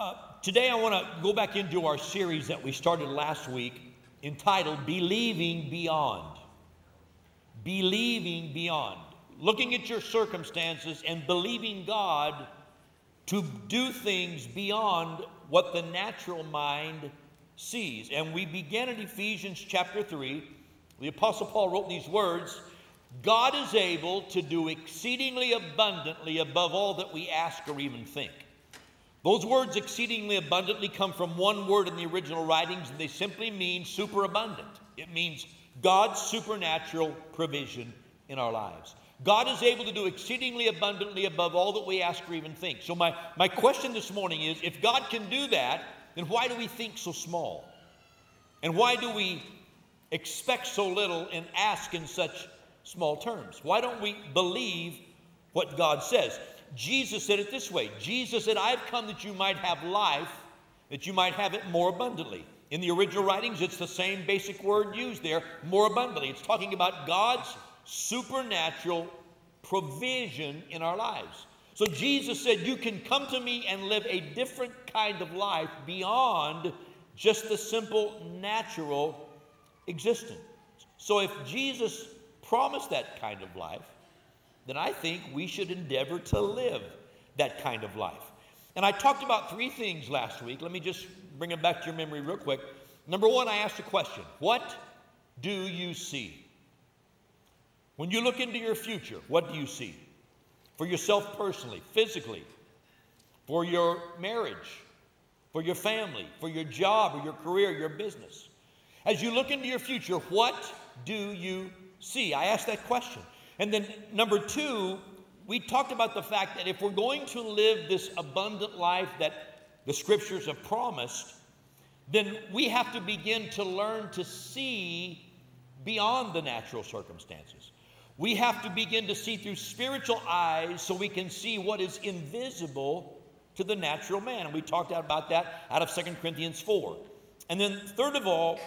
Uh, today, I want to go back into our series that we started last week entitled Believing Beyond. Believing Beyond. Looking at your circumstances and believing God to do things beyond what the natural mind sees. And we began in Ephesians chapter 3. The Apostle Paul wrote these words God is able to do exceedingly abundantly above all that we ask or even think. Those words exceedingly abundantly come from one word in the original writings, and they simply mean superabundant. It means God's supernatural provision in our lives. God is able to do exceedingly abundantly above all that we ask or even think. So, my, my question this morning is if God can do that, then why do we think so small? And why do we expect so little and ask in such small terms? Why don't we believe what God says? Jesus said it this way Jesus said, I've come that you might have life, that you might have it more abundantly. In the original writings, it's the same basic word used there, more abundantly. It's talking about God's supernatural provision in our lives. So Jesus said, You can come to me and live a different kind of life beyond just the simple natural existence. So if Jesus promised that kind of life, then I think we should endeavor to live that kind of life. And I talked about three things last week. Let me just bring them back to your memory real quick. Number one, I asked a question What do you see? When you look into your future, what do you see? For yourself personally, physically, for your marriage, for your family, for your job or your career, your business. As you look into your future, what do you see? I asked that question. And then, number two, we talked about the fact that if we're going to live this abundant life that the scriptures have promised, then we have to begin to learn to see beyond the natural circumstances. We have to begin to see through spiritual eyes so we can see what is invisible to the natural man. And we talked about that out of 2 Corinthians 4. And then, third of all,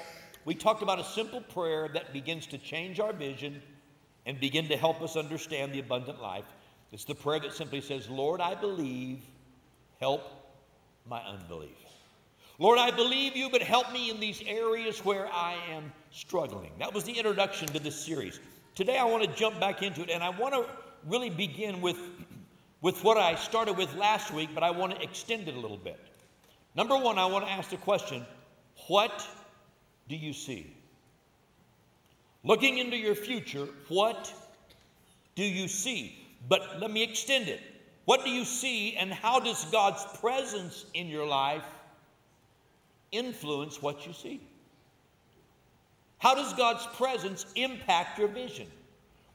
we talked about a simple prayer that begins to change our vision and begin to help us understand the abundant life. It's the prayer that simply says, Lord, I believe, help my unbelief. Lord, I believe you, but help me in these areas where I am struggling. That was the introduction to this series. Today I want to jump back into it, and I want to really begin with, with what I started with last week, but I want to extend it a little bit. Number one, I want to ask the question what do you see? Looking into your future, what do you see? But let me extend it. What do you see, and how does God's presence in your life influence what you see? How does God's presence impact your vision?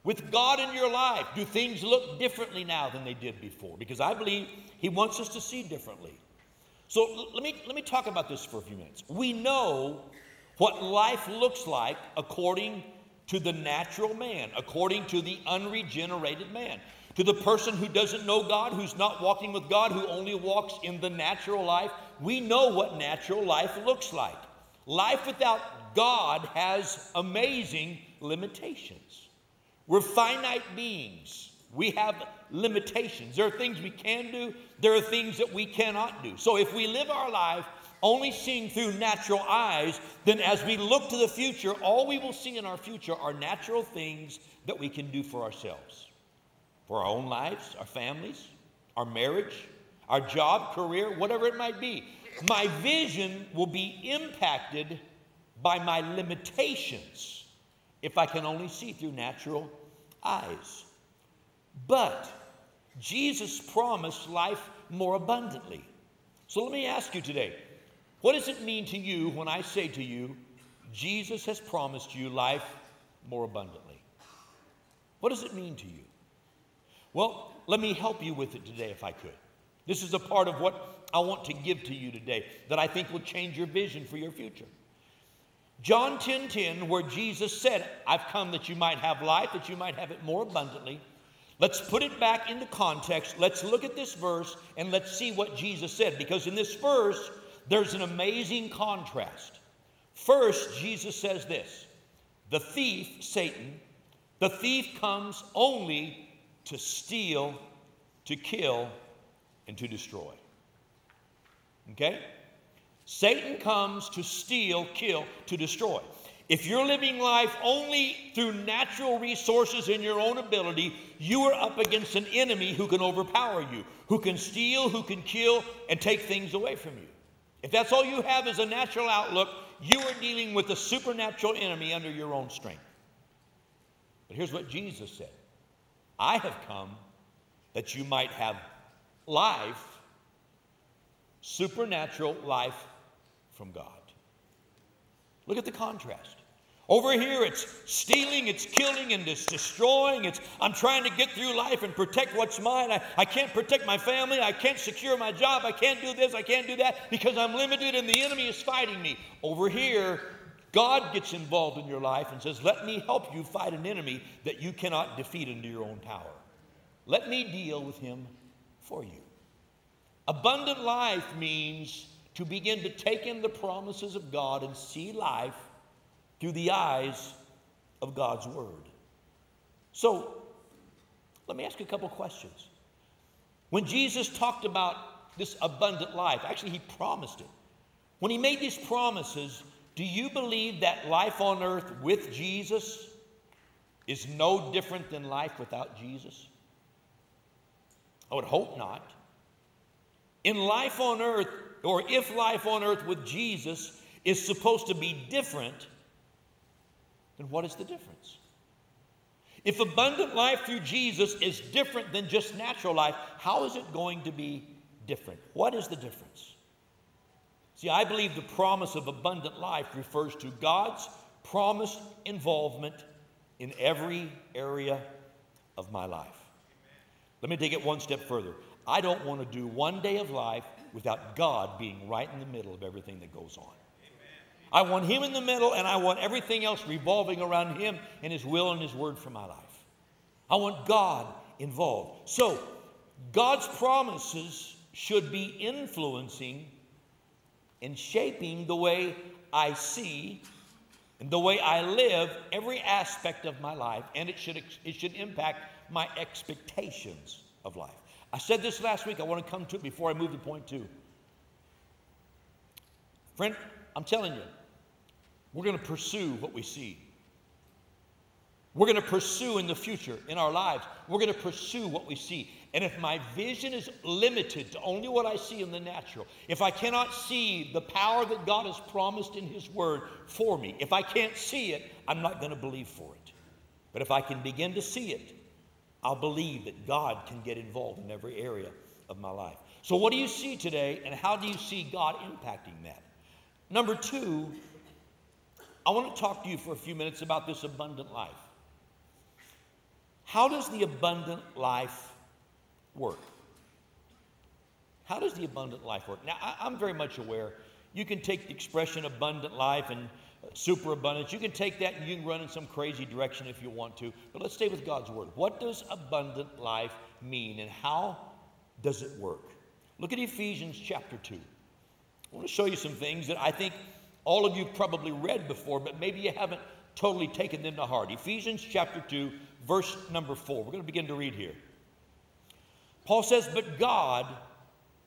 With God in your life, do things look differently now than they did before? Because I believe He wants us to see differently. So let me, let me talk about this for a few minutes. We know what life looks like according to the natural man, according to the unregenerated man. To the person who doesn't know God, who's not walking with God, who only walks in the natural life, we know what natural life looks like. Life without God has amazing limitations. We're finite beings. We have limitations. There are things we can do, there are things that we cannot do. So if we live our life only seeing through natural eyes, then as we look to the future, all we will see in our future are natural things that we can do for ourselves, for our own lives, our families, our marriage, our job, career, whatever it might be. My vision will be impacted by my limitations if I can only see through natural eyes. But Jesus promised life more abundantly. So let me ask you today what does it mean to you when I say to you, Jesus has promised you life more abundantly? What does it mean to you? Well, let me help you with it today if I could. This is a part of what I want to give to you today that I think will change your vision for your future. John 10 10, where Jesus said, I've come that you might have life, that you might have it more abundantly. Let's put it back into context. Let's look at this verse and let's see what Jesus said. Because in this verse, there's an amazing contrast. First, Jesus says this the thief, Satan, the thief comes only to steal, to kill, and to destroy. Okay? Satan comes to steal, kill, to destroy. If you're living life only through natural resources and your own ability, you are up against an enemy who can overpower you, who can steal, who can kill, and take things away from you. If that's all you have is a natural outlook, you are dealing with a supernatural enemy under your own strength. But here's what Jesus said I have come that you might have life, supernatural life from God. Look at the contrast. Over here, it's stealing, it's killing, and it's destroying. It's I'm trying to get through life and protect what's mine. I, I can't protect my family. I can't secure my job. I can't do this. I can't do that because I'm limited and the enemy is fighting me. Over here, God gets involved in your life and says, Let me help you fight an enemy that you cannot defeat under your own power. Let me deal with him for you. Abundant life means to begin to take in the promises of God and see life through the eyes of God's Word. So, let me ask you a couple questions. When Jesus talked about this abundant life, actually, he promised it. When he made these promises, do you believe that life on earth with Jesus is no different than life without Jesus? I would hope not. In life on earth, or if life on earth with Jesus is supposed to be different, then what is the difference? If abundant life through Jesus is different than just natural life, how is it going to be different? What is the difference? See, I believe the promise of abundant life refers to God's promised involvement in every area of my life. Let me take it one step further. I don't want to do one day of life without God being right in the middle of everything that goes on. I want Him in the middle, and I want everything else revolving around Him and His will and His word for my life. I want God involved. So, God's promises should be influencing and shaping the way I see and the way I live every aspect of my life, and it should, it should impact my expectations of life. I said this last week. I want to come to it before I move to point two. Friend, I'm telling you, we're going to pursue what we see. We're going to pursue in the future, in our lives, we're going to pursue what we see. And if my vision is limited to only what I see in the natural, if I cannot see the power that God has promised in His Word for me, if I can't see it, I'm not going to believe for it. But if I can begin to see it, I'll believe that God can get involved in every area of my life. So, what do you see today, and how do you see God impacting that? Number two, I want to talk to you for a few minutes about this abundant life. How does the abundant life work? How does the abundant life work? Now, I, am very much aware you can take the expression abundant life and superabundance. You can take that and you can run in some crazy direction if you want to, but let's stay with God's word. What does abundant life mean and how does it work? Look at Ephesians chapter 2. I want to show you some things that I think all of you probably read before, but maybe you haven't totally taken them to heart. Ephesians chapter 2, verse number 4. We're going to begin to read here. Paul says, But God,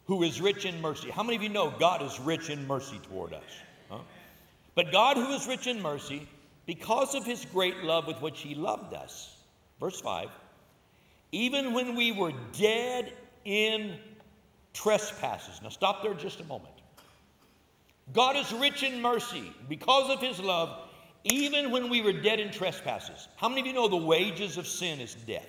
who is rich in mercy. How many of you know God is rich in mercy toward us? Huh? But God, who is rich in mercy, because of his great love with which he loved us, verse 5, even when we were dead in trespasses. Now stop there just a moment. God is rich in mercy because of his love, even when we were dead in trespasses. How many of you know the wages of sin is death?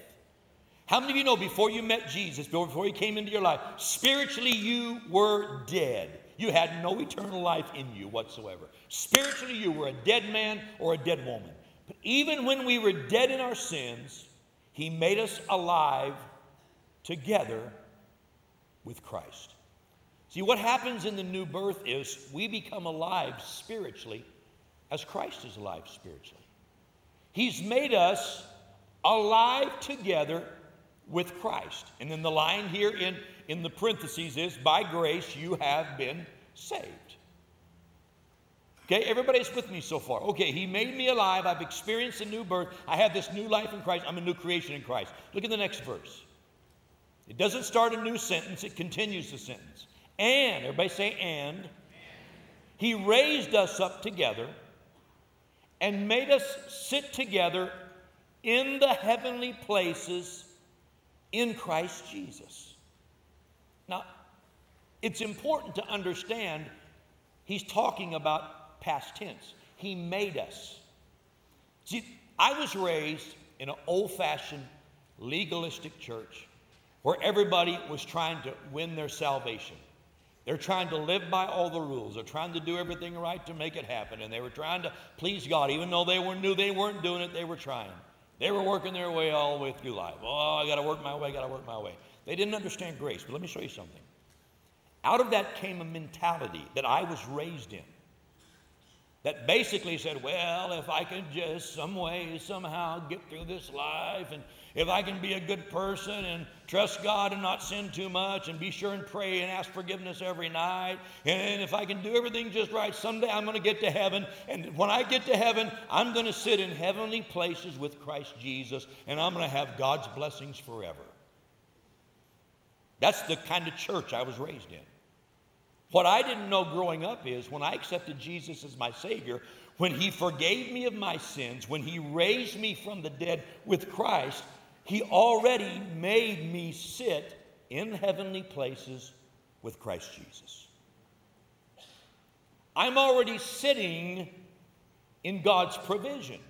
How many of you know before you met Jesus, before he came into your life, spiritually you were dead? You had no eternal life in you whatsoever. Spiritually, you were a dead man or a dead woman. But even when we were dead in our sins, he made us alive together with Christ. See, what happens in the new birth is we become alive spiritually as Christ is alive spiritually. He's made us alive together with Christ. And then the line here in, in the parentheses is by grace you have been saved. Okay, everybody's with me so far. Okay, he made me alive. I've experienced a new birth. I have this new life in Christ. I'm a new creation in Christ. Look at the next verse. It doesn't start a new sentence, it continues the sentence. And, everybody say, and. He raised us up together and made us sit together in the heavenly places in Christ Jesus. Now, it's important to understand he's talking about past tense. He made us. See, I was raised in an old fashioned, legalistic church where everybody was trying to win their salvation. They're trying to live by all the rules. They're trying to do everything right to make it happen. And they were trying to please God. Even though they were, knew they weren't doing it, they were trying. They were working their way all the way through life. Oh, I got to work my way, I got to work my way. They didn't understand grace. But let me show you something. Out of that came a mentality that I was raised in that basically said, well, if I can just some way, somehow get through this life, and if I can be a good person and trust God and not sin too much, and be sure and pray and ask forgiveness every night, and if I can do everything just right, someday I'm going to get to heaven. And when I get to heaven, I'm going to sit in heavenly places with Christ Jesus, and I'm going to have God's blessings forever. That's the kind of church I was raised in. What I didn't know growing up is when I accepted Jesus as my Savior, when He forgave me of my sins, when He raised me from the dead with Christ, He already made me sit in heavenly places with Christ Jesus. I'm already sitting in God's provision.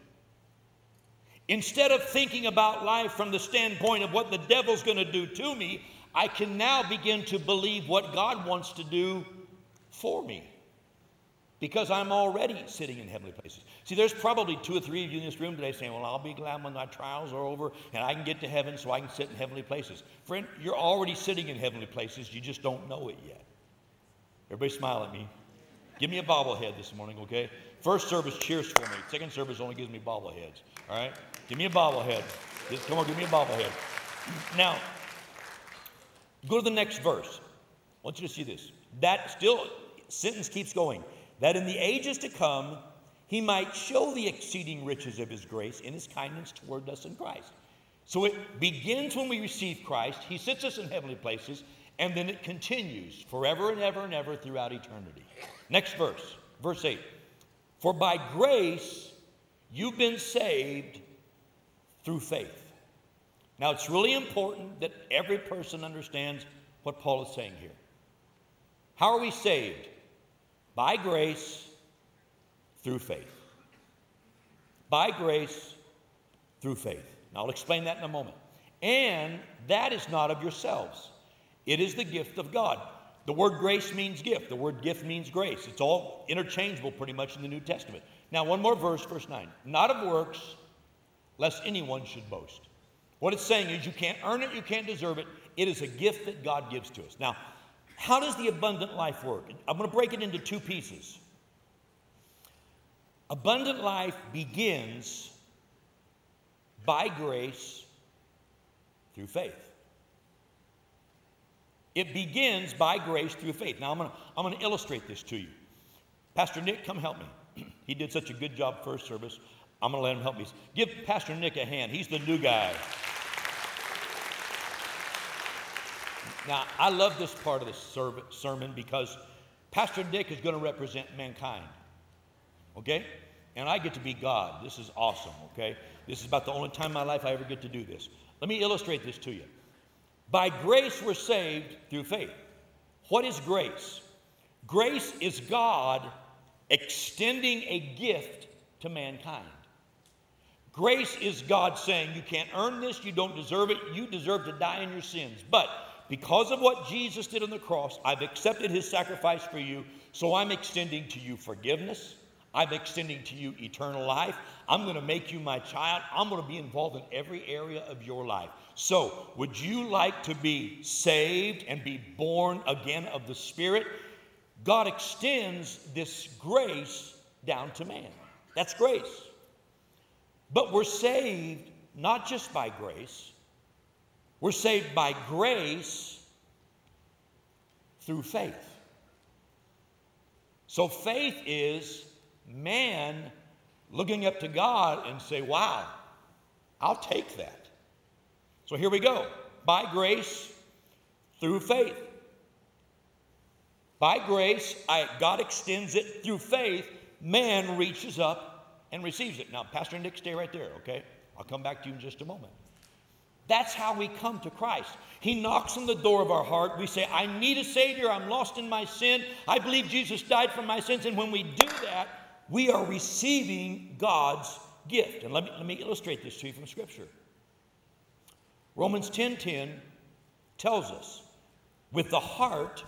Instead of thinking about life from the standpoint of what the devil's going to do to me, I can now begin to believe what God wants to do for me because I'm already sitting in heavenly places. See, there's probably two or three of you in this room today saying, Well, I'll be glad when my trials are over and I can get to heaven so I can sit in heavenly places. Friend, you're already sitting in heavenly places, you just don't know it yet. Everybody smile at me. Give me a bobblehead this morning, okay? First service cheers for me. Second service only gives me bobbleheads. All right? Give me a bobblehead. Just, come on, give me a bobblehead. Now, Go to the next verse. I want you to see this. That still sentence keeps going. That in the ages to come he might show the exceeding riches of his grace in his kindness toward us in Christ. So it begins when we receive Christ. He sits us in heavenly places, and then it continues forever and ever and ever throughout eternity. Next verse, verse 8. For by grace you've been saved through faith. Now, it's really important that every person understands what Paul is saying here. How are we saved? By grace through faith. By grace through faith. Now, I'll explain that in a moment. And that is not of yourselves, it is the gift of God. The word grace means gift. The word gift means grace. It's all interchangeable pretty much in the New Testament. Now, one more verse, verse 9. Not of works, lest anyone should boast. What it's saying is you can't earn it, you can't deserve it. It is a gift that God gives to us. Now, how does the abundant life work? I'm going to break it into two pieces. Abundant life begins by grace through faith. It begins by grace through faith. Now, I'm going to, I'm going to illustrate this to you. Pastor Nick, come help me. he did such a good job first service. I'm going to let him help me. Give Pastor Nick a hand. He's the new guy. Now, I love this part of the sermon because Pastor Dick is going to represent mankind. Okay? And I get to be God. This is awesome, okay? This is about the only time in my life I ever get to do this. Let me illustrate this to you. By grace, we're saved through faith. What is grace? Grace is God extending a gift to mankind. Grace is God saying, You can't earn this, you don't deserve it, you deserve to die in your sins. But because of what Jesus did on the cross, I've accepted his sacrifice for you, so I'm extending to you forgiveness. I'm extending to you eternal life. I'm going to make you my child. I'm going to be involved in every area of your life. So, would you like to be saved and be born again of the Spirit? God extends this grace down to man. That's grace. But we're saved not just by grace, we're saved by grace through faith. So faith is man looking up to God and say, wow, I'll take that. So here we go. By grace through faith. By grace, I, God extends it through faith. Man reaches up and receives it. Now, Pastor Nick, stay right there, okay? I'll come back to you in just a moment. That's how we come to Christ. He knocks on the door of our heart. We say, I need a Savior. I'm lost in my sin. I believe Jesus died for my sins. And when we do that, we are receiving God's gift. And let me, let me illustrate this to you from Scripture. Romans 10 10 tells us, with the heart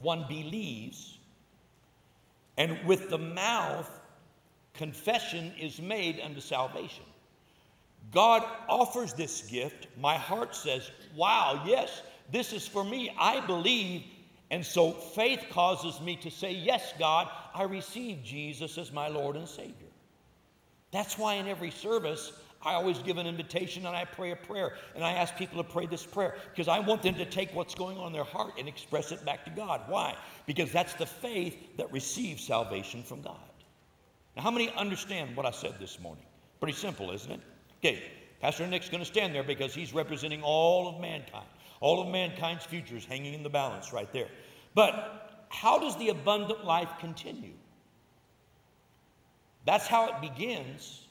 one believes, and with the mouth confession is made unto salvation. God offers this gift. My heart says, Wow, yes, this is for me. I believe. And so faith causes me to say, Yes, God, I receive Jesus as my Lord and Savior. That's why in every service, I always give an invitation and I pray a prayer. And I ask people to pray this prayer because I want them to take what's going on in their heart and express it back to God. Why? Because that's the faith that receives salvation from God. Now, how many understand what I said this morning? Pretty simple, isn't it? Okay, Pastor Nick's going to stand there because he's representing all of mankind. All of mankind's future is hanging in the balance right there. But how does the abundant life continue? That's how it begins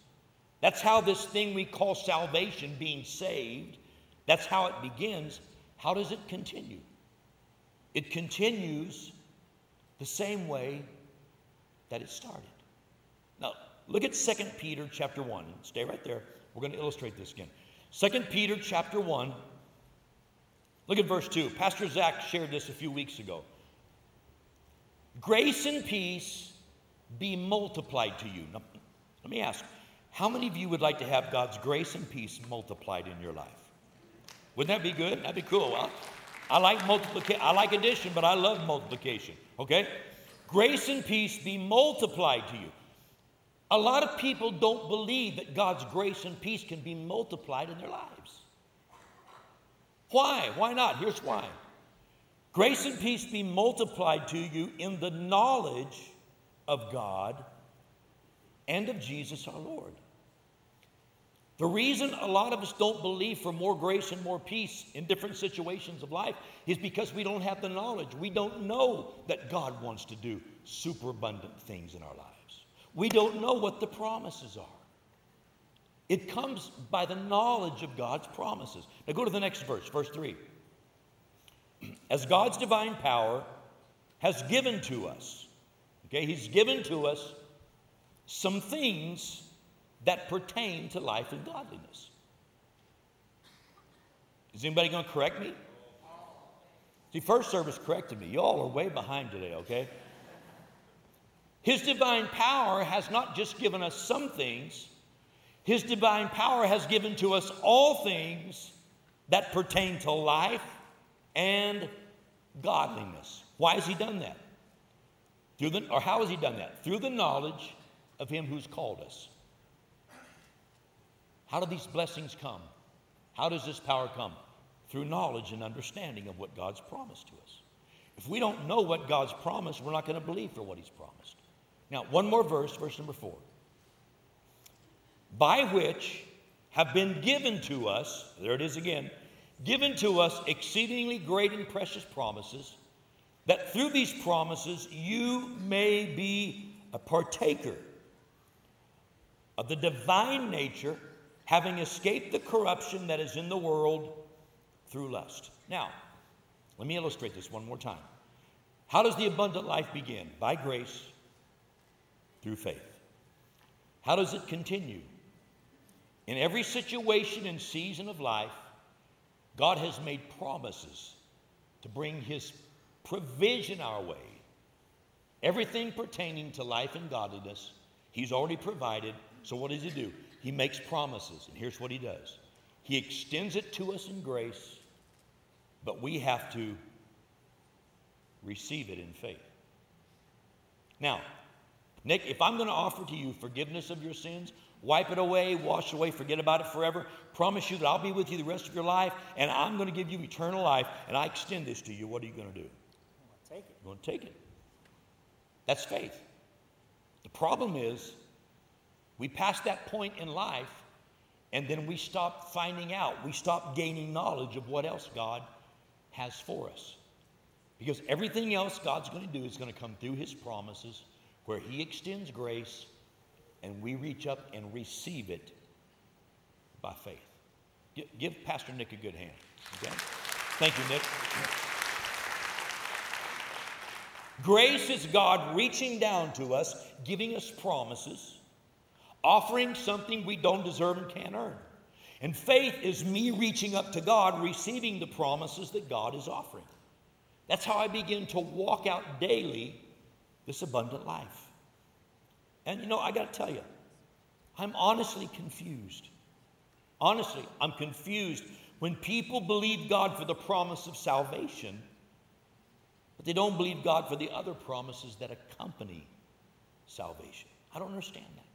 that's how this thing we call salvation, being saved, that's how it begins. How does it continue? It continues the same way that it started. Now, look at 2 Peter chapter 1. Stay right there. We're going to illustrate this again. 2 Peter chapter 1. Look at verse 2. Pastor Zach shared this a few weeks ago. Grace and peace be multiplied to you. Now, let me ask how many of you would like to have God's grace and peace multiplied in your life? Wouldn't that be good? That'd be cool. Well, I like multiplication. I like addition, but I love multiplication. Okay? Grace and peace be multiplied to you. A lot of people don't believe that God's grace and peace can be multiplied in their lives. Why? Why not? Here's why. Grace and peace be multiplied to you in the knowledge of God and of Jesus our Lord. The reason a lot of us don't believe for more grace and more peace in different situations of life is because we don't have the knowledge. We don't know that God wants to do superabundant things in our lives. We don't know what the promises are. It comes by the knowledge of God's promises. Now go to the next verse, verse 3. As God's divine power has given to us, okay, He's given to us some things that pertain to life and godliness. Is anybody going to correct me? See, first service corrected me. Y'all are way behind today, okay? His divine power has not just given us some things, His divine power has given to us all things that pertain to life and godliness. Why has He done that? Through the, or how has He done that? Through the knowledge of Him who's called us. How do these blessings come? How does this power come? Through knowledge and understanding of what God's promised to us. If we don't know what God's promised, we're not going to believe for what He's promised. Now, one more verse, verse number four. By which have been given to us, there it is again, given to us exceedingly great and precious promises, that through these promises you may be a partaker of the divine nature having escaped the corruption that is in the world through lust. Now, let me illustrate this one more time. How does the abundant life begin? By grace through faith. How does it continue? In every situation and season of life, God has made promises to bring His provision our way. Everything pertaining to life and godliness, He's already provided. So, what does He do? He makes promises, and here's what he does He extends it to us in grace, but we have to receive it in faith. Now, Nick, if I'm going to offer to you forgiveness of your sins, wipe it away, wash away, forget about it forever, promise you that I'll be with you the rest of your life, and I'm going to give you eternal life, and I extend this to you, what are you going to do? I'm going to take it. You're going to take it. That's faith. The problem is, we pass that point in life, and then we stop finding out. We stop gaining knowledge of what else God has for us. Because everything else God's going to do is going to come through His promises, where He extends grace and we reach up and receive it by faith. Give Pastor Nick a good hand. Okay? Thank you, Nick. Grace is God reaching down to us, giving us promises, offering something we don't deserve and can't earn. And faith is me reaching up to God, receiving the promises that God is offering. That's how I begin to walk out daily this abundant life. And you know, I got to tell you, I'm honestly confused. Honestly, I'm confused when people believe God for the promise of salvation, but they don't believe God for the other promises that accompany salvation. I don't understand that.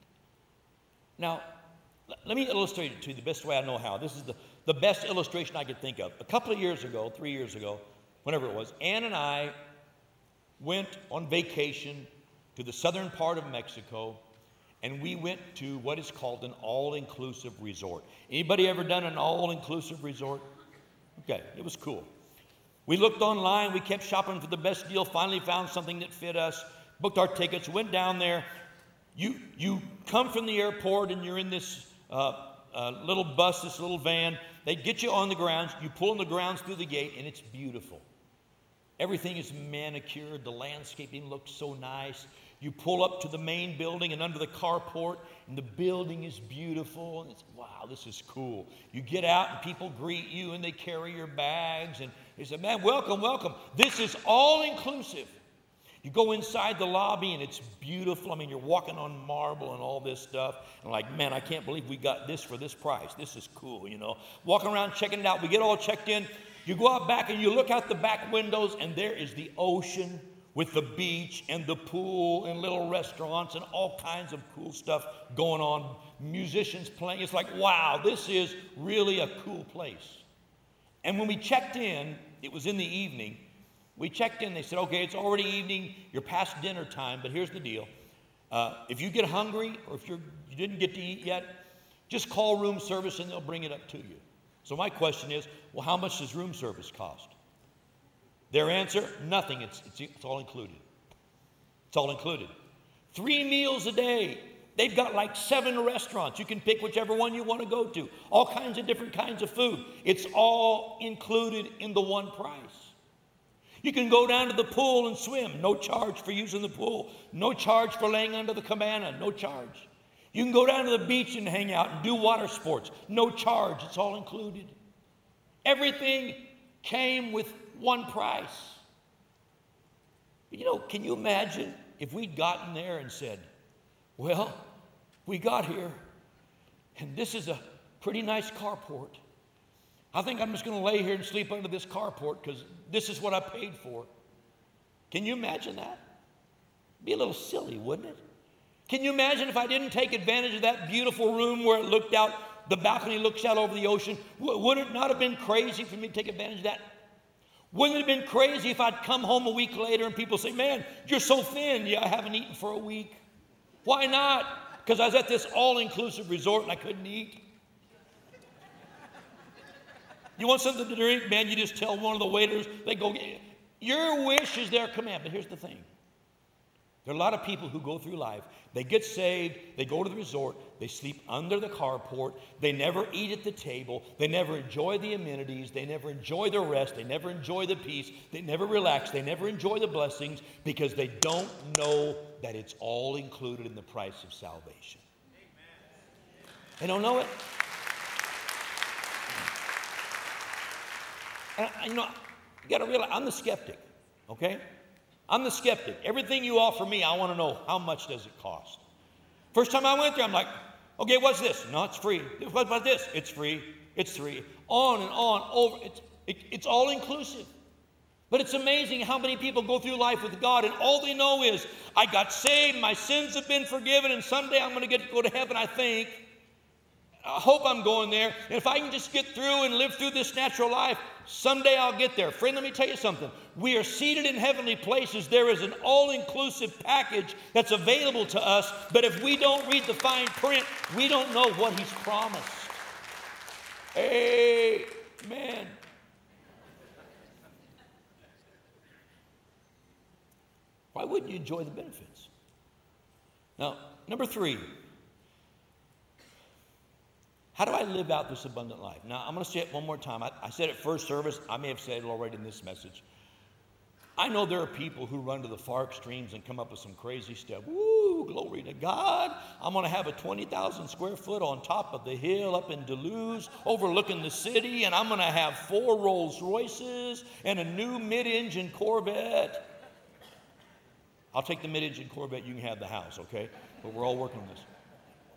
Now, let me illustrate it to you the best way I know how. This is the, the best illustration I could think of. A couple of years ago, three years ago, whenever it was, Ann and I went on vacation to the southern part of Mexico, and we went to what is called an all-inclusive resort. Anybody ever done an all-inclusive resort? Okay, it was cool. We looked online, we kept shopping for the best deal, finally found something that fit us, booked our tickets, went down there. You, you come from the airport and you're in this uh, uh, little bus, this little van. They get you on the grounds, you pull on the grounds through the gate, and it's beautiful. Everything is manicured, the landscaping looks so nice. You pull up to the main building and under the carport, and the building is beautiful. And it's, wow, this is cool. You get out, and people greet you, and they carry your bags, and they say, man, welcome, welcome. This is all inclusive. You go inside the lobby, and it's beautiful. I mean, you're walking on marble and all this stuff. And like, man, I can't believe we got this for this price. This is cool, you know. Walking around, checking it out. We get all checked in. You go out back, and you look out the back windows, and there is the ocean with the beach and the pool and little restaurants and all kinds of cool stuff going on, musicians playing. It's like, wow, this is really a cool place. And when we checked in, it was in the evening. We checked in, they said, okay, it's already evening, you're past dinner time, but here's the deal. Uh, if you get hungry or if you're, you didn't get to eat yet, just call room service and they'll bring it up to you. So my question is, well, how much does room service cost? Their answer nothing. It's, it's, it's all included. It's all included. Three meals a day. They've got like seven restaurants. You can pick whichever one you want to go to. All kinds of different kinds of food. It's all included in the one price. You can go down to the pool and swim. No charge for using the pool. No charge for laying under the cabana. No charge. You can go down to the beach and hang out and do water sports. No charge. It's all included. Everything came with one price. You know, can you imagine if we'd gotten there and said, Well, we got here, and this is a pretty nice carport. I think I'm just going to lay here and sleep under this carport because this is what I paid for. Can you imagine that? Be a little silly, wouldn't it? Can you imagine if I didn't take advantage of that beautiful room where it looked out, the balcony looks out over the ocean? Would it not have been crazy for me to take advantage of that? Wouldn't it have been crazy if I'd come home a week later and people say, Man, you're so thin. Yeah, I haven't eaten for a week. Why not? Because I was at this all inclusive resort and I couldn't eat. You want something to drink, man? You just tell one of the waiters, they go, Your wish is their command. But here's the thing there are a lot of people who go through life. They get saved, they go to the resort, they sleep under the carport, they never eat at the table, they never enjoy the amenities, they never enjoy the rest, they never enjoy the peace, they never relax, they never enjoy the blessings because they don't know that it's all included in the price of salvation. Amen. They don't know it. And, you know, you got to realize I'm the skeptic, okay? I'm the skeptic. Everything you offer me, I want to know how much does it cost. First time I went there, I'm like, okay, what's this? No, it's free. What about this? It's free. It's free. On and on, over. It's, it, it's all inclusive. But it's amazing how many people go through life with God and all they know is, I got saved, my sins have been forgiven, and someday I'm going to get to go to heaven, I think. I hope I'm going there. And if I can just get through and live through this natural life, someday I'll get there. Friend, let me tell you something. We are seated in heavenly places. There is an all inclusive package that's available to us. But if we don't read the fine print, we don't know what He's promised. Amen. why wouldn't you enjoy the benefits? Now, number three, how do I live out this abundant life? Now, I'm going to say it one more time. I, I, said it first service. I may have said it already in this message. I know there are people who run to the far extremes and come up with some crazy stuff. Woo, glory to God. I'm going to have a 20,000 square foot on top of the hill up in Duluth, overlooking the city, and I'm going to have four Rolls Royces and a new mid engine Corvette. I'll take the mid engine Corvette, you can have the house, okay? But we're all working on this.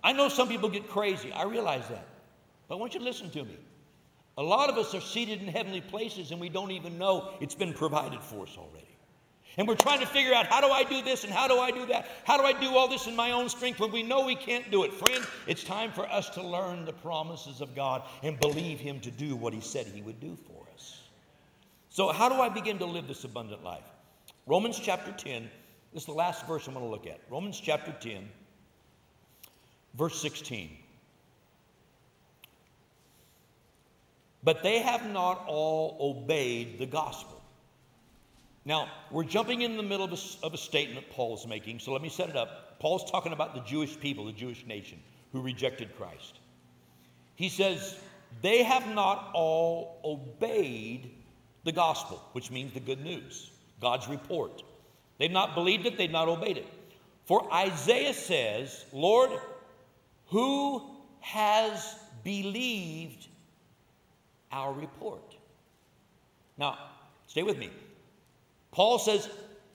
I know some people get crazy. I realize that. But I want you to listen to me. A lot of us are seated in heavenly places and we don't even know it's been provided for us already. And we're trying to figure out how do I do this and how do I do that? How do I do all this in my own strength when we know we can't do it? Friend, it's time for us to learn the promises of God and believe Him to do what He said He would do for us. So, how do I begin to live this abundant life? Romans chapter 10, this is the last verse I'm going to look at. Romans chapter 10, verse 16. But they have not all obeyed the gospel. Now, we're jumping in the middle of a, of a statement Paul's making, so let me set it up. Paul's talking about the Jewish people, the Jewish nation, who rejected Christ. He says, They have not all obeyed the gospel, which means the good news, God's report. They've not believed it, they've not obeyed it. For Isaiah says, Lord, who has believed our report. Now, stay with me. Paul says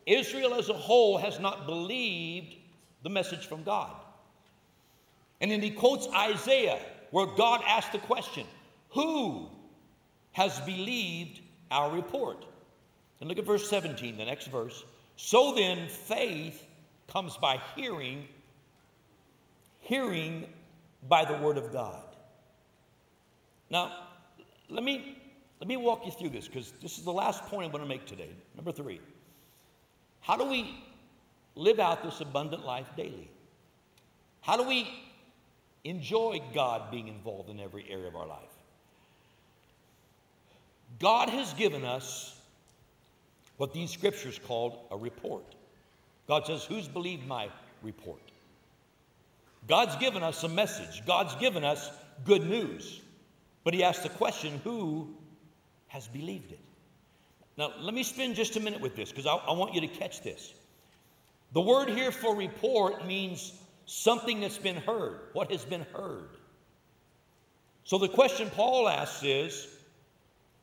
Israel as a whole has not believed the message from God. And then he quotes Isaiah, where God asked the question Who has believed our report? And look at verse 17, the next verse. So then, faith comes by hearing, hearing by the word of God. Now, let me, let me walk you through this because this is the last point I'm going to make today. Number three. How do we live out this abundant life daily? How do we enjoy God being involved in every area of our life? God has given us what these scriptures called a report. God says, Who's believed my report? God's given us a message, God's given us good news. But he asks the question who has believed it? Now, let me spend just a minute with this because I, I want you to catch this. The word here for report means something that's been heard. What has been heard? So the question Paul asks is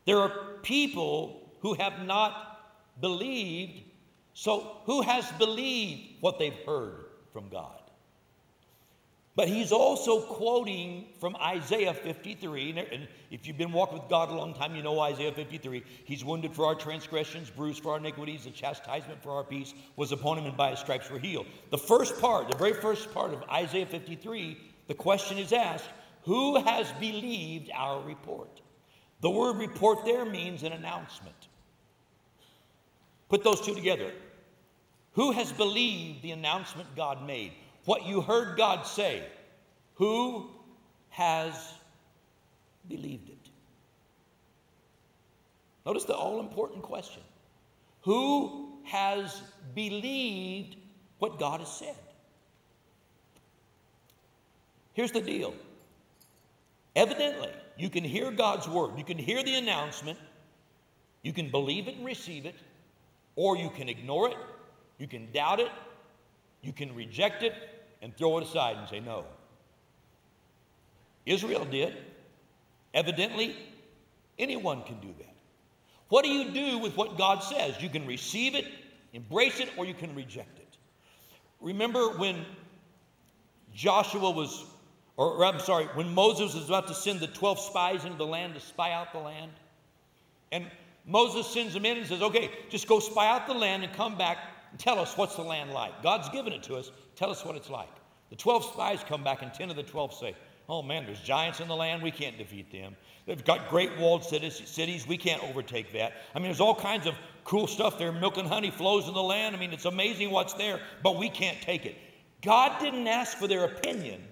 there are people who have not believed, so who has believed what they've heard from God? But he's also quoting from Isaiah 53. And if you've been walking with God a long time, you know Isaiah 53. He's wounded for our transgressions, bruised for our iniquities. The chastisement for our peace was upon him, and by his stripes we're healed. The first part, the very first part of Isaiah 53, the question is asked Who has believed our report? The word report there means an announcement. Put those two together. Who has believed the announcement God made? What you heard God say, who has believed it? Notice the all important question Who has believed what God has said? Here's the deal. Evidently, you can hear God's word, you can hear the announcement, you can believe it and receive it, or you can ignore it, you can doubt it, you can reject it, and throw it aside and say no. Israel did. Evidently, anyone can do that. What do you do with what God says? You can receive it, embrace it, or you can reject it. Remember when Joshua was, or I'm sorry, when Moses was about to send the 12 spies into the land to spy out the land? And Moses sends them in and says, okay, just go spy out the land and come back tell us what's the land like. God's given it to us. Tell us what it's like. The 12 spies come back, and 10 of the 12 say, Oh man, there's giants in the land. We can't defeat them. They've got great walled cities. We can't overtake that. I mean, there's all kinds of cool stuff there. Milk and honey flows in the land. I mean, it's amazing what's there, but we can't take it. God didn't ask for their opinion.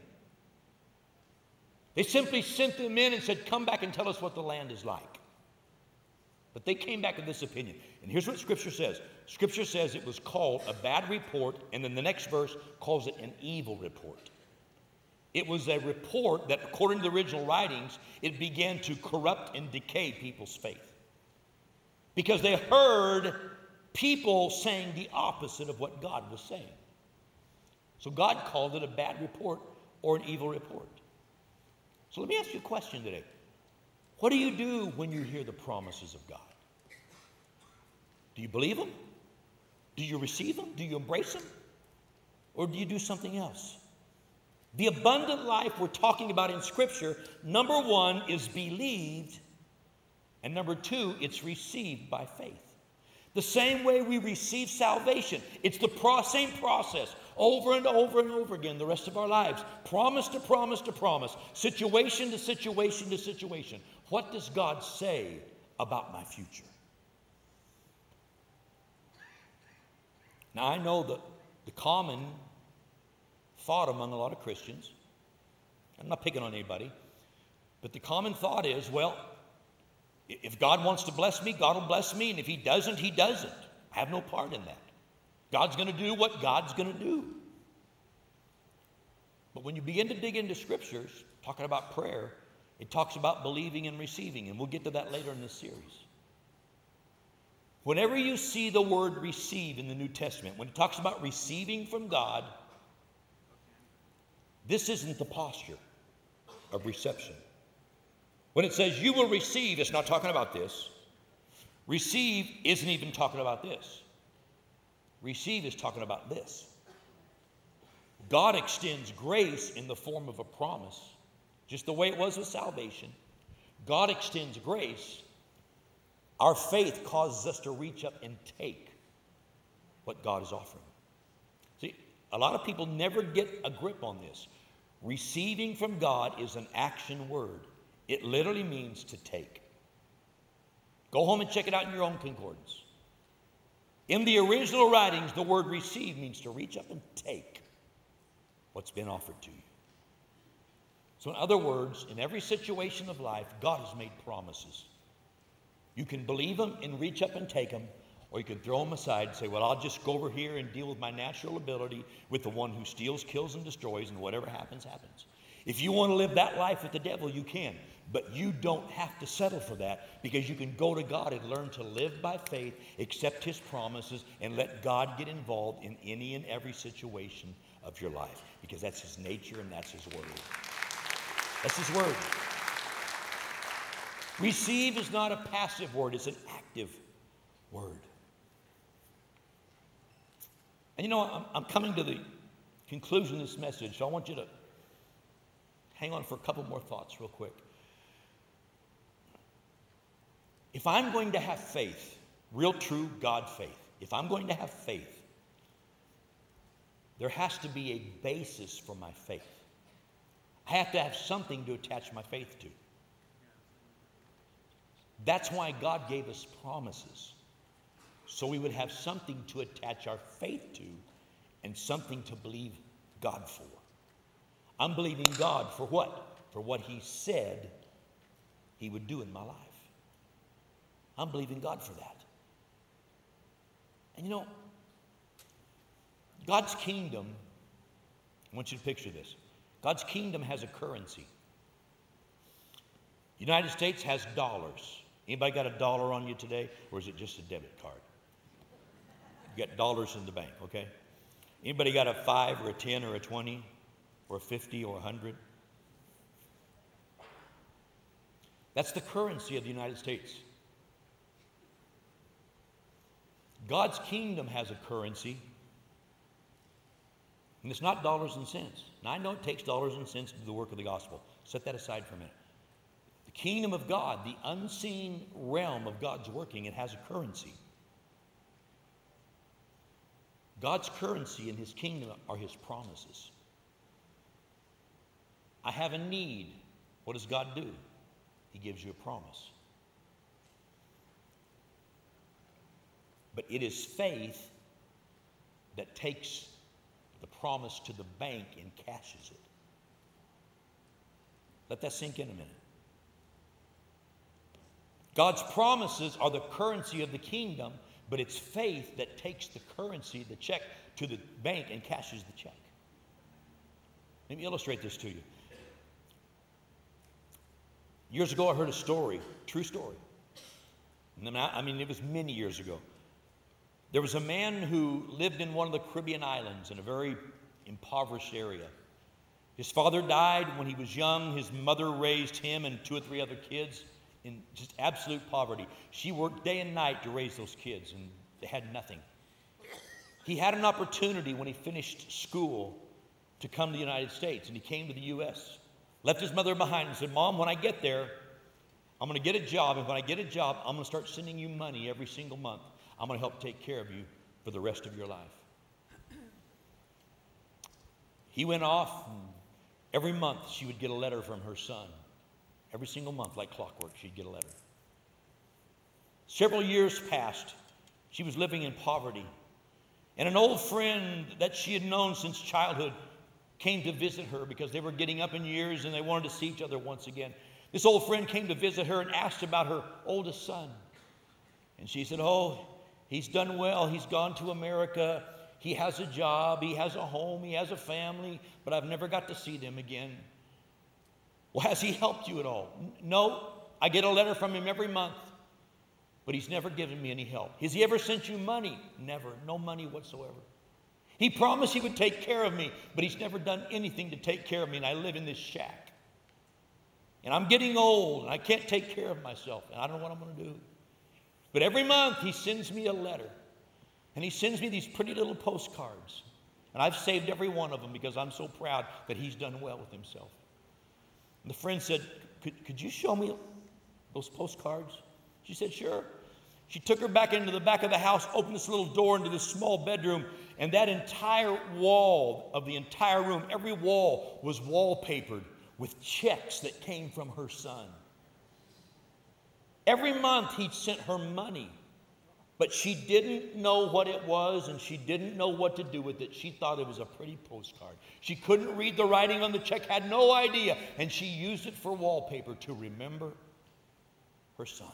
They simply sent them in and said, Come back and tell us what the land is like. But they came back with this opinion. And here's what Scripture says Scripture says it was called a bad report, and then the next verse calls it an evil report. It was a report that, according to the original writings, it began to corrupt and decay people's faith. Because they heard people saying the opposite of what God was saying. So God called it a bad report or an evil report. So let me ask you a question today. What do you do when you hear the promises of God? Do you believe them? Do you receive them? Do you embrace them? Or do you do something else? The abundant life we're talking about in Scripture, number one, is believed, and number two, it's received by faith. The same way we receive salvation, it's the pro- same process over and over and over again the rest of our lives. Promise to promise to promise, situation to situation to situation. What does God say about my future? Now, I know that the common thought among a lot of Christians, I'm not picking on anybody, but the common thought is well, if God wants to bless me, God will bless me, and if He doesn't, He doesn't. I have no part in that. God's going to do what God's going to do. But when you begin to dig into scriptures, talking about prayer, it talks about believing and receiving, and we'll get to that later in this series. Whenever you see the word receive in the New Testament, when it talks about receiving from God, this isn't the posture of reception. When it says you will receive, it's not talking about this. Receive isn't even talking about this. Receive is talking about this. God extends grace in the form of a promise, just the way it was with salvation. God extends grace. Our faith causes us to reach up and take what God is offering. See, a lot of people never get a grip on this. Receiving from God is an action word, it literally means to take. Go home and check it out in your own concordance. In the original writings, the word receive means to reach up and take what's been offered to you. So, in other words, in every situation of life, God has made promises. You can believe them and reach up and take them, or you can throw them aside and say, Well, I'll just go over here and deal with my natural ability with the one who steals, kills, and destroys, and whatever happens, happens. If you want to live that life with the devil, you can. But you don't have to settle for that because you can go to God and learn to live by faith, accept His promises, and let God get involved in any and every situation of your life because that's His nature and that's His word. That's His word. Receive is not a passive word, it's an active word. And you know, I'm, I'm coming to the conclusion of this message, so I want you to hang on for a couple more thoughts, real quick. If I'm going to have faith, real true God faith, if I'm going to have faith, there has to be a basis for my faith. I have to have something to attach my faith to. That's why God gave us promises, so we would have something to attach our faith to and something to believe God for. I'm believing God for what? For what He said He would do in my life. I'm believing God for that. And you know, God's kingdom, I want you to picture this. God's kingdom has a currency. United States has dollars. Anybody got a dollar on you today, or is it just a debit card? You got dollars in the bank, okay? Anybody got a five or a ten or a twenty or a fifty or a hundred? That's the currency of the United States. God's kingdom has a currency, and it's not dollars and cents. Now, I know it takes dollars and cents to do the work of the gospel. Set that aside for a minute. The kingdom of God, the unseen realm of God's working, it has a currency. God's currency in his kingdom are his promises. I have a need. What does God do? He gives you a promise. But it is faith that takes promise to the bank and cashes it. Let that sink in a minute. God's promises are the currency of the kingdom, but it's faith that takes the currency, the check, to the bank and cashes the check. Let me illustrate this to you. Years ago, I heard a story, true story. I mean, it was many years ago. There was a man who lived in one of the Caribbean islands in a very impoverished area. His father died when he was young. His mother raised him and two or three other kids in just absolute poverty. She worked day and night to raise those kids, and they had nothing. He had an opportunity when he finished school to come to the United States, and he came to the U.S. Left his mother behind and said, Mom, when I get there, I'm going to get a job, and when I get a job, I'm going to start sending you money every single month. I'm going to help take care of you for the rest of your life. He went off. Every month, she would get a letter from her son. Every single month, like clockwork, she'd get a letter. Several years passed. She was living in poverty. And an old friend that she had known since childhood came to visit her because they were getting up in years and they wanted to see each other once again. This old friend came to visit her and asked about her oldest son. And she said, Oh, he's done well. He's gone to America. He has a job. He has a home. He has a family, but I've never got to see them again. Well, has he helped you at all? No. I get a letter from him every month, but he's never given me any help. Has he ever sent you money? Never. No money whatsoever. He promised he would take care of me, but he's never done anything to take care of me, and I live in this shack. And I'm getting old and I can't take care of myself and I don't know what I'm going to do. But every month he sends me a letter and he sends me these pretty little postcards. And I've saved every one of them because I'm so proud that he's done well with himself. And the friend said, could, could you show me those postcards? She said, Sure. She took her back into the back of the house, opened this little door into this small bedroom, and that entire wall of the entire room, every wall was wallpapered with checks that came from her son. Every month he'd sent her money, but she didn't know what it was and she didn't know what to do with it. She thought it was a pretty postcard. She couldn't read the writing on the check, had no idea, and she used it for wallpaper to remember her son.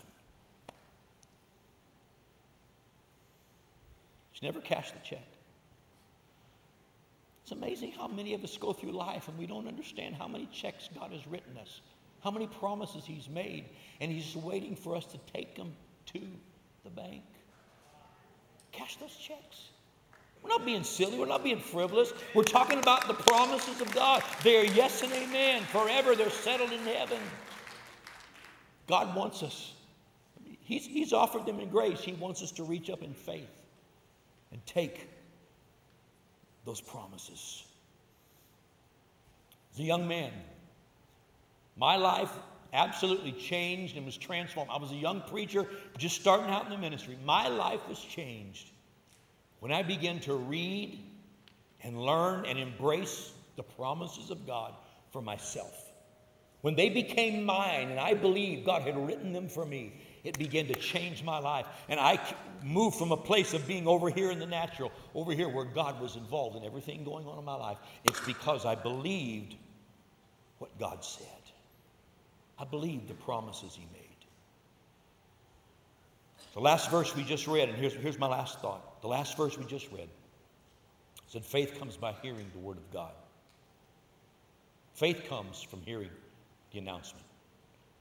She never cashed the check. It's amazing how many of us go through life and we don't understand how many checks God has written us, how many promises He's made, and He's waiting for us to take them to the bank. Cash those checks. We're not being silly. We're not being frivolous. We're talking about the promises of God. They are yes and amen. Forever, they're settled in heaven. God wants us. He's, he's offered them in grace. He wants us to reach up in faith and take those promises. As a young man, my life absolutely changed and was transformed. I was a young preacher just starting out in the ministry. My life was changed when I began to read and learn and embrace the promises of God for myself. When they became mine and I believed God had written them for me, it began to change my life. And I moved from a place of being over here in the natural, over here where God was involved in everything going on in my life. It's because I believed what God said. I believed the promises He made. The last verse we just read, and here's, here's my last thought. The last verse we just read said, Faith comes by hearing the Word of God. Faith comes from hearing the announcement.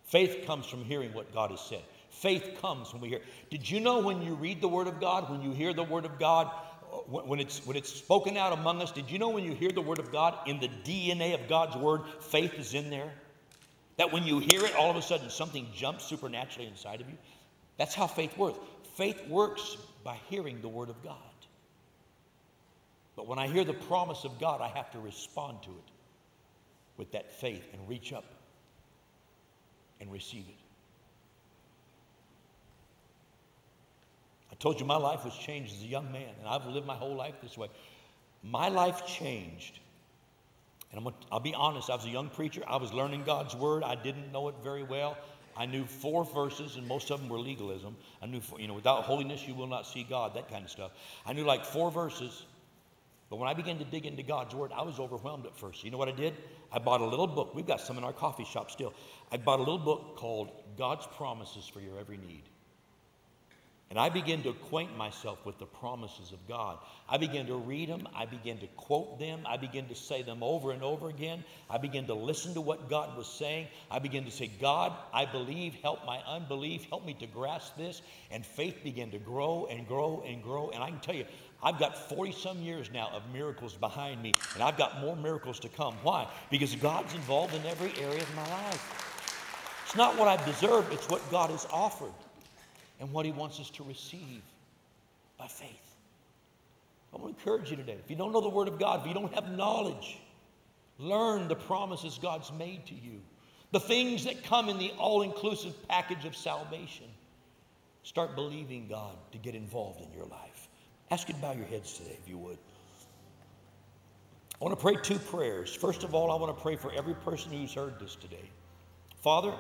Faith comes from hearing what God has said. Faith comes when we hear. Did you know when you read the Word of God, when you hear the Word of God, uh, when it's, when it's spoken out among us, did you know when you hear the Word of God, in the DNA of God's Word, faith is in there? That when you hear it, all of a sudden something jumps supernaturally inside of you? That's how faith works. Faith works by hearing the Word of God. But when I hear the promise of God, I have to respond to it with that faith and reach up and receive it. I told you my life was changed as a young man, and I've lived my whole life this way. My life changed. And i will be honest, I was a young preacher. I was learning God's word. I didn't know it very well. I knew four verses, and most of them were legalism. I knew, you know, without holiness you will not see God, that kind of stuff. I knew like four verses. But when I began to dig into God's Word, I was overwhelmed at first. You know what I did? I bought a little book. We've got some in our coffee shop still. I bought a little book called God's Promises for Your Every Need. And I began to acquaint myself with the promises of God. I began to read them. I began to quote them. I began to say them over and over again. I began to listen to what God was saying. I began to say, God, I believe, help my unbelief, help me to grasp this. And faith began to grow and grow and grow. And I can tell you, I've got 40 some years now of miracles behind me, and I've got more miracles to come. Why? Because God's involved in every area of my life. It's not what I've deserved, it's what God has offered and what He wants us to receive by faith. I want to encourage you today. If you don't know the Word of God, if you don't have knowledge, learn the promises God's made to you, the things that come in the all inclusive package of salvation. Start believing God to get involved in your life. Ask you to bow your heads today, if you would. I want to pray two prayers. First of all, I want to pray for every person who's heard this today. Father,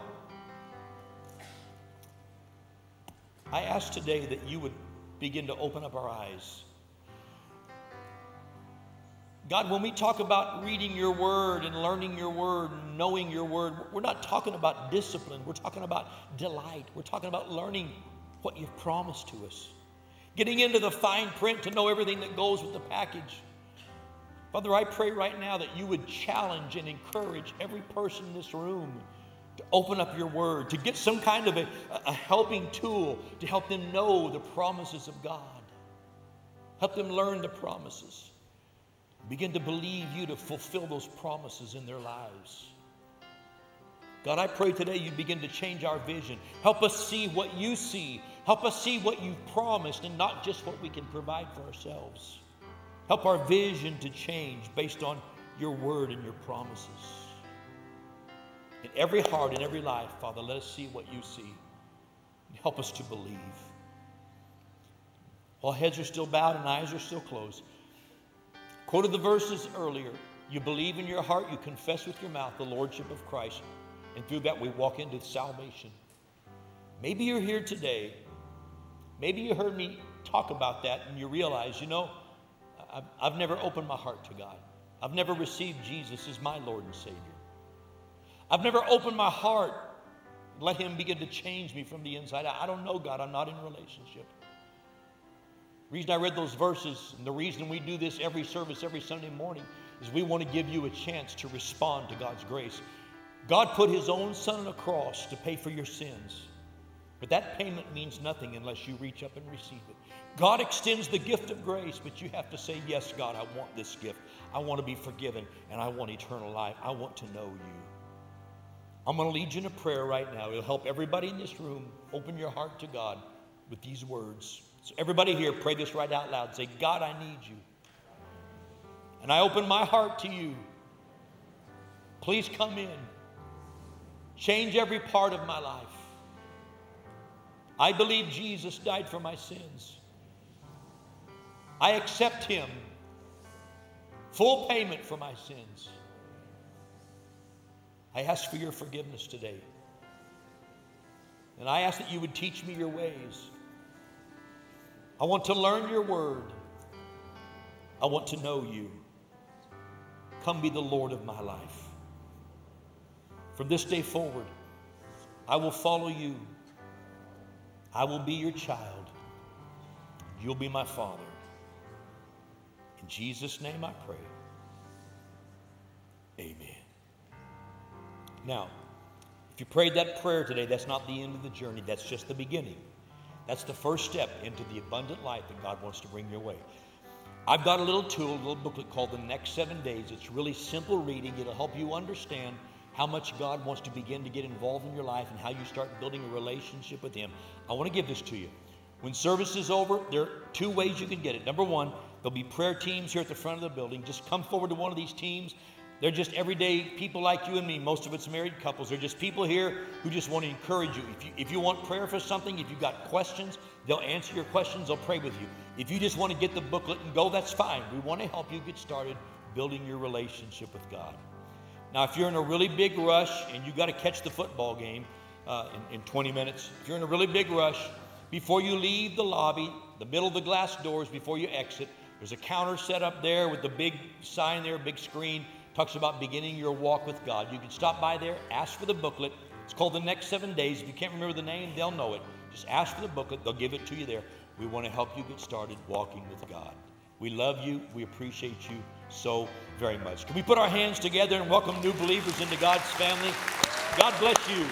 I ask today that you would begin to open up our eyes. God, when we talk about reading your word and learning your word and knowing your word, we're not talking about discipline. We're talking about delight. We're talking about learning what you've promised to us, getting into the fine print to know everything that goes with the package. Father, I pray right now that you would challenge and encourage every person in this room to open up your word, to get some kind of a, a helping tool to help them know the promises of God. Help them learn the promises. Begin to believe you to fulfill those promises in their lives. God, I pray today you begin to change our vision. Help us see what you see. Help us see what you've promised and not just what we can provide for ourselves. Help our vision to change based on your word and your promises. In every heart, in every life, Father, let us see what you see. Help us to believe. While heads are still bowed and eyes are still closed, quoted the verses earlier. You believe in your heart, you confess with your mouth the Lordship of Christ, and through that we walk into salvation. Maybe you're here today. Maybe you heard me talk about that and you realize, you know, I've, I've never opened my heart to God. I've never received Jesus as my Lord and Savior. I've never opened my heart, let Him begin to change me from the inside out. I don't know God, I'm not in relationship. The reason I read those verses, and the reason we do this every service, every Sunday morning, is we want to give you a chance to respond to God's grace. God put His own Son on a cross to pay for your sins. But that payment means nothing unless you reach up and receive it. God extends the gift of grace, but you have to say, Yes, God, I want this gift. I want to be forgiven, and I want eternal life. I want to know you. I'm going to lead you in a prayer right now. It'll help everybody in this room open your heart to God with these words. So, everybody here, pray this right out loud. Say, God, I need you. And I open my heart to you. Please come in. Change every part of my life. I believe Jesus died for my sins. I accept him. Full payment for my sins. I ask for your forgiveness today. And I ask that you would teach me your ways. I want to learn your word. I want to know you. Come be the Lord of my life. From this day forward, I will follow you. I will be your child. You'll be my father. In Jesus' name I pray. Amen. Now, if you prayed that prayer today, that's not the end of the journey, that's just the beginning. That's the first step into the abundant life that God wants to bring your way. I've got a little tool, a little booklet called The Next Seven Days. It's really simple reading. It'll help you understand how much God wants to begin to get involved in your life and how you start building a relationship with Him. I want to give this to you. When service is over, there are two ways you can get it. Number one, there'll be prayer teams here at the front of the building. Just come forward to one of these teams. They're just everyday people like you and me. Most of it's married couples. They're just people here who just want to encourage you. If you, if you want prayer for something, if you've got questions, they'll answer your questions, they'll pray with you. If you just want to get the booklet and go, that's fine. We want to help you get started building your relationship with God. Now, if you're in a really big rush and you've got to catch the football game uh, in, in 20 minutes, if you're in a really big rush, before you leave the lobby, the middle of the glass doors, before you exit, There's a counter set up there with the big sign there, big screen, talks about beginning your walk with God. You can stop by there, ask for the booklet. It's called The Next Seven Days. If you can't remember the name, they'll know it. Just ask for the booklet, they'll give it to you there. We want to help you get started walking with God. We love you. We appreciate you so very much. Can we put our hands together and welcome new believers into God's family? God bless you.